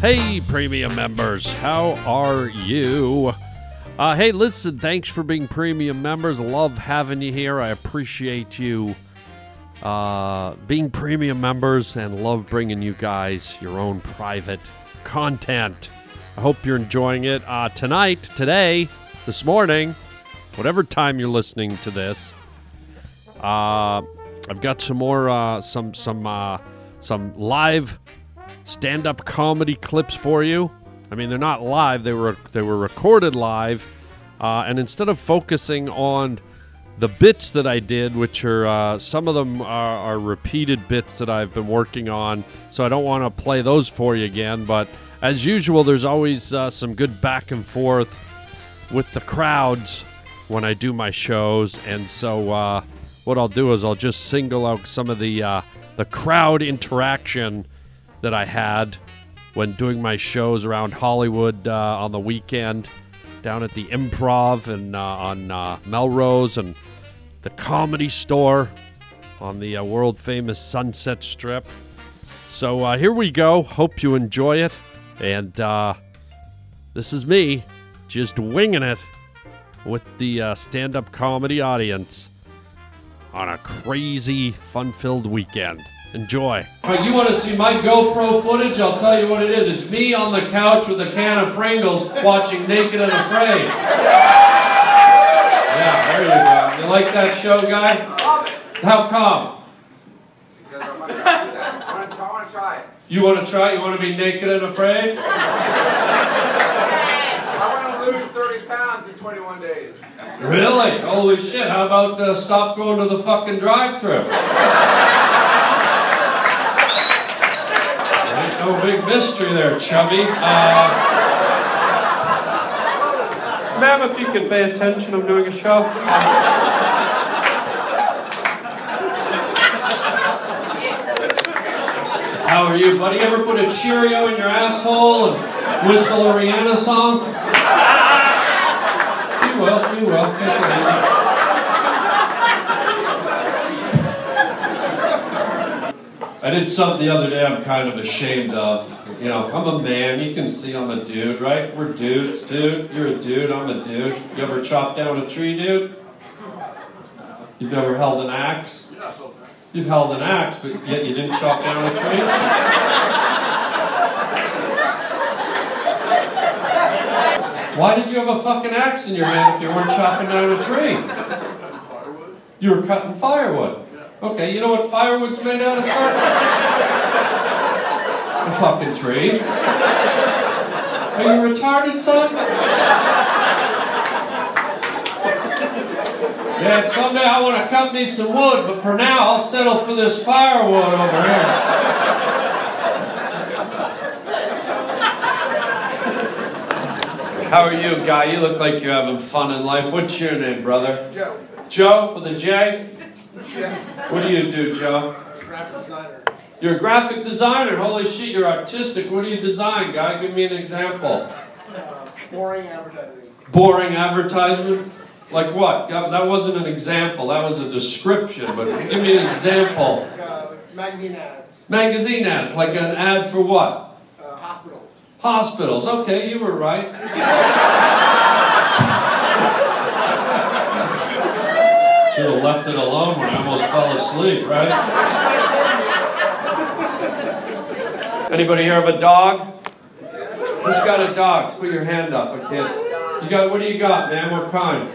Hey, premium members, how are you? Uh, hey, listen, thanks for being premium members. Love having you here. I appreciate you uh, being premium members and love bringing you guys your own private content. I hope you're enjoying it. Uh, tonight, today, this morning, whatever time you're listening to this, uh, I've got some more, uh, some, some, uh, some live stand-up comedy clips for you. I mean, they're not live; they were they were recorded live. Uh, and instead of focusing on the bits that I did, which are uh, some of them are, are repeated bits that I've been working on, so I don't want to play those for you again. But as usual, there's always uh, some good back and forth with the crowds when I do my shows, and so uh, what I'll do is I'll just single out some of the uh, the crowd interaction that I had when doing my shows around Hollywood uh, on the weekend, down at the Improv and uh, on uh, Melrose and the Comedy Store on the uh, world famous Sunset Strip. So uh, here we go. Hope you enjoy it. And uh, this is me just winging it with the stand up comedy audience on a crazy, fun filled weekend. Enjoy. If you want to see my GoPro footage, I'll tell you what it is. It's me on the couch with a can of Pringles watching Naked and Afraid. Yeah, there you go. You like that show, guy? I love it. How come? Because I want to do that. I want to, I want to try it. You want to try? You want to be naked and afraid? I want to lose 30 pounds in 21 days. Really? Holy shit. How about uh, stop going to the fucking drive thru Big mystery there, chubby. Uh, Ma'am, if you could pay attention, I'm doing a show. How are you, buddy? Ever put a Cheerio in your asshole and whistle a Rihanna song? You will, you will. I did something the other day I'm kind of ashamed of. You know, I'm a man. You can see I'm a dude, right? We're dudes, dude. You're a dude. I'm a dude. You ever chop down a tree, dude? You've never held an axe? You've held an axe, but yet you didn't chop down a tree? Why did you have a fucking axe in your hand if you weren't chopping down a tree? You were cutting firewood. Okay, you know what firewood's made out of, sir? A fucking tree. Are you retarded, son? Yeah, someday I want to cut me some wood, but for now I'll settle for this firewood over here. How are you, guy? You look like you're having fun in life. What's your name, brother? Joe. Joe with a J? Yeah. What do you do, Joe? Graphic designer. You're a graphic designer. Holy shit, you're artistic. What do you design, guy? Give me an example. Uh, boring advertising. Boring advertisement? Like what? That wasn't an example, that was a description, but give me an example. Like, uh, magazine ads. Magazine ads, like an ad for what? Uh, hospitals. Hospitals. Okay, you were right. Should have left it alone when I almost fell asleep, right? Anybody here have a dog? Who's got a dog? Put your hand up. I can't. You got? What do you got, man? What kind?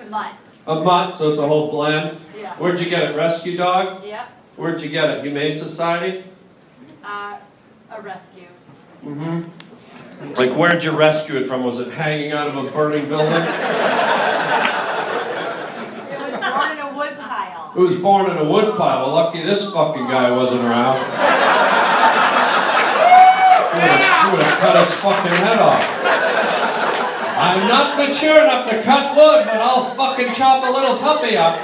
A mutt. A mutt, so it's a whole blend. Yeah. Where'd you get it? Rescue dog? Yep. Where'd you get it? Humane Society? Uh, a rescue. Mm-hmm. Like, where'd you rescue it from? Was it hanging out of a burning building? It was born in a wood It was born in a woodpile. Well, lucky this fucking guy wasn't around. Would have, you would have cut its fucking head off. I'm not mature enough to cut wood, but I'll fucking chop a little puppy up.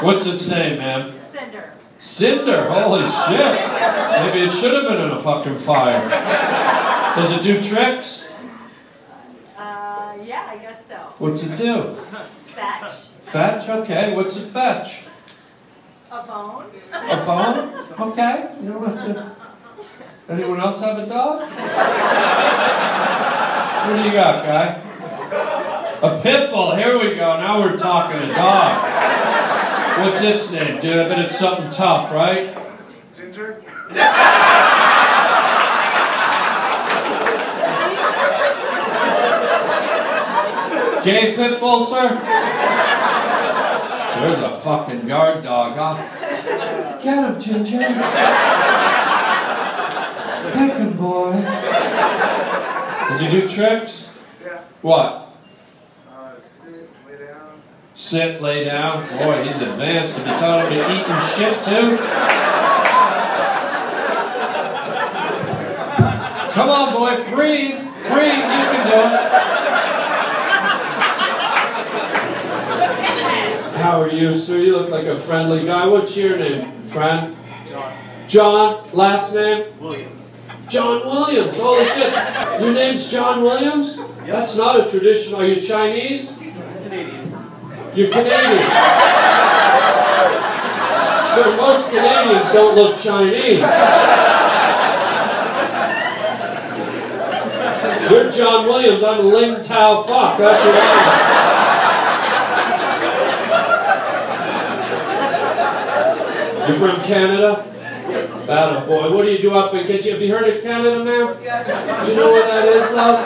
What's its name, man? Cinder. Cinder, holy shit. Maybe it should have been in a fucking fire. Does it do tricks? Uh, Uh, yeah, I guess so. What's it do? Fetch. Fetch? Okay, what's it fetch? A bone? A bone? Okay. You don't have to. Anyone else have a dog? What do you got, guy? A pit bull. Here we go. Now we're talking a dog. What's its name, dude? I bet it's something tough, right? Ginger? Gay pit bull, sir? There's a fucking guard dog, huh? Get him, Ginger. Second boy. Does he do tricks? Yeah. What? Uh, sit, lay down. Sit, lay down. Boy, he's advanced. Have you taught him to eat and shit too? Come on, boy, breathe. Breathe. You can do it. How are you, sir? You look like a friendly guy. What's your name, friend? John John. Last name? Williams. John Williams. Holy shit. Your name's John Williams? That's not a tradition. Are you Chinese? Canadian. You're Canadian. so most Canadians don't look Chinese. You're John Williams. I'm Ling Tao Fuck. That's what I am. You're from Canada? That a boy. What do you do up in you? Have you heard of Canada, ma'am? Do you know where that is, love?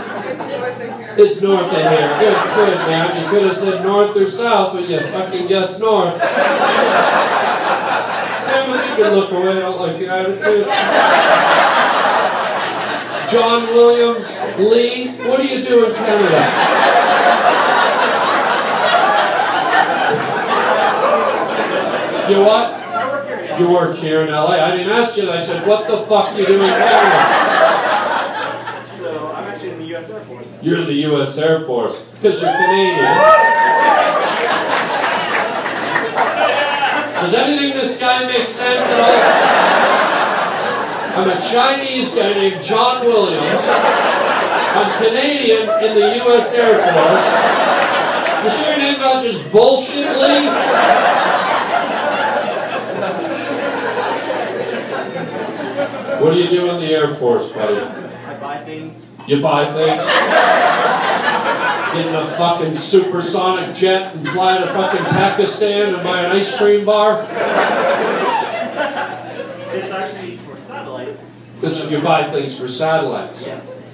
It's north of here. Good, good, man. You could have said north or south, but you fucking guessed north. Yeah, you can look away. I don't like your attitude. John Williams Lee, what do you do in Canada? You what? You work here in LA. I didn't ask you that. I said, what the fuck you do in Canada? So I'm actually in the U.S. Air Force. You're in the U.S. Air Force because you're Canadian. Does anything this guy make sense at all? I'm a Chinese guy named John Williams. I'm Canadian in the U.S. Air Force. You sure your name's not just bullshit, Lee? What do you do in the Air Force, buddy? I buy things. You buy things. Get in a fucking supersonic jet and fly to fucking Pakistan and buy an ice cream bar. It's actually for satellites. That's you buy things for satellites. Yes.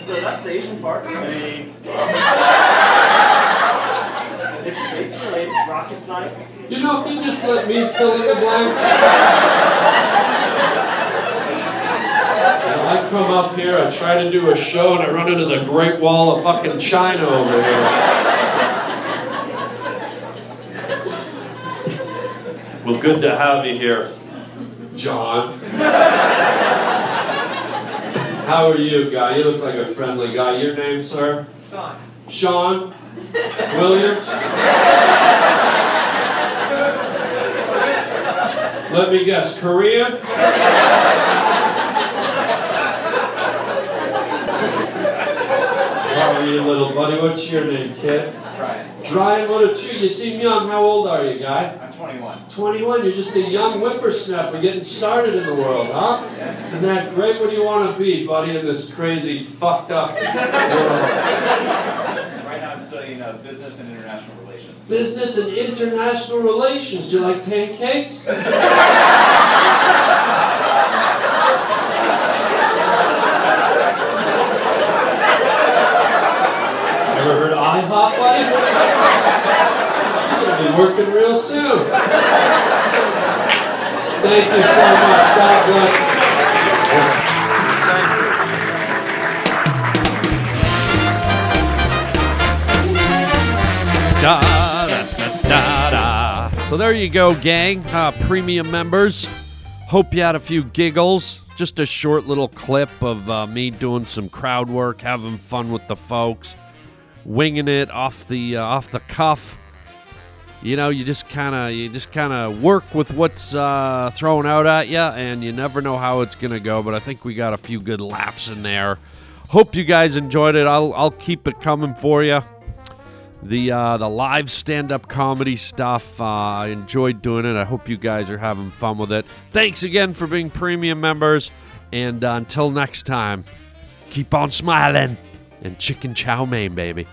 So that's the Asian part. It's space related, rocket science. You know, can you just let me fill in the blanks? I come up here, I try to do a show, and I run into the Great Wall of fucking China over here. Well, good to have you here, John. How are you, guy? You look like a friendly guy. Your name, sir? Sean. Sean Williams? Let me guess, Korean? How are you, little buddy? What's your name, kid? Brian. Ryan, what a treat. You seem young. How old are you, guy? I'm 21. 21. You're just a young whippersnapper getting started in the world, huh? Isn't that great? What do you want to be, buddy, in this crazy, fucked up world? Right now, I'm studying uh, business and international relations. Business and international relations. Do you like pancakes? Ever heard of IHOP, buddy? Gonna be working real soon. Thank you so much. God bless you. Da, da, da. So there you go, gang. Uh, premium members. Hope you had a few giggles. Just a short little clip of uh, me doing some crowd work, having fun with the folks, winging it off the uh, off the cuff. You know, you just kind of you just kind of work with what's uh, thrown out at you, and you never know how it's gonna go. But I think we got a few good laughs in there. Hope you guys enjoyed it. I'll I'll keep it coming for you the uh, the live stand up comedy stuff. Uh, I enjoyed doing it. I hope you guys are having fun with it. Thanks again for being premium members. And uh, until next time, keep on smiling and chicken chow mein, baby.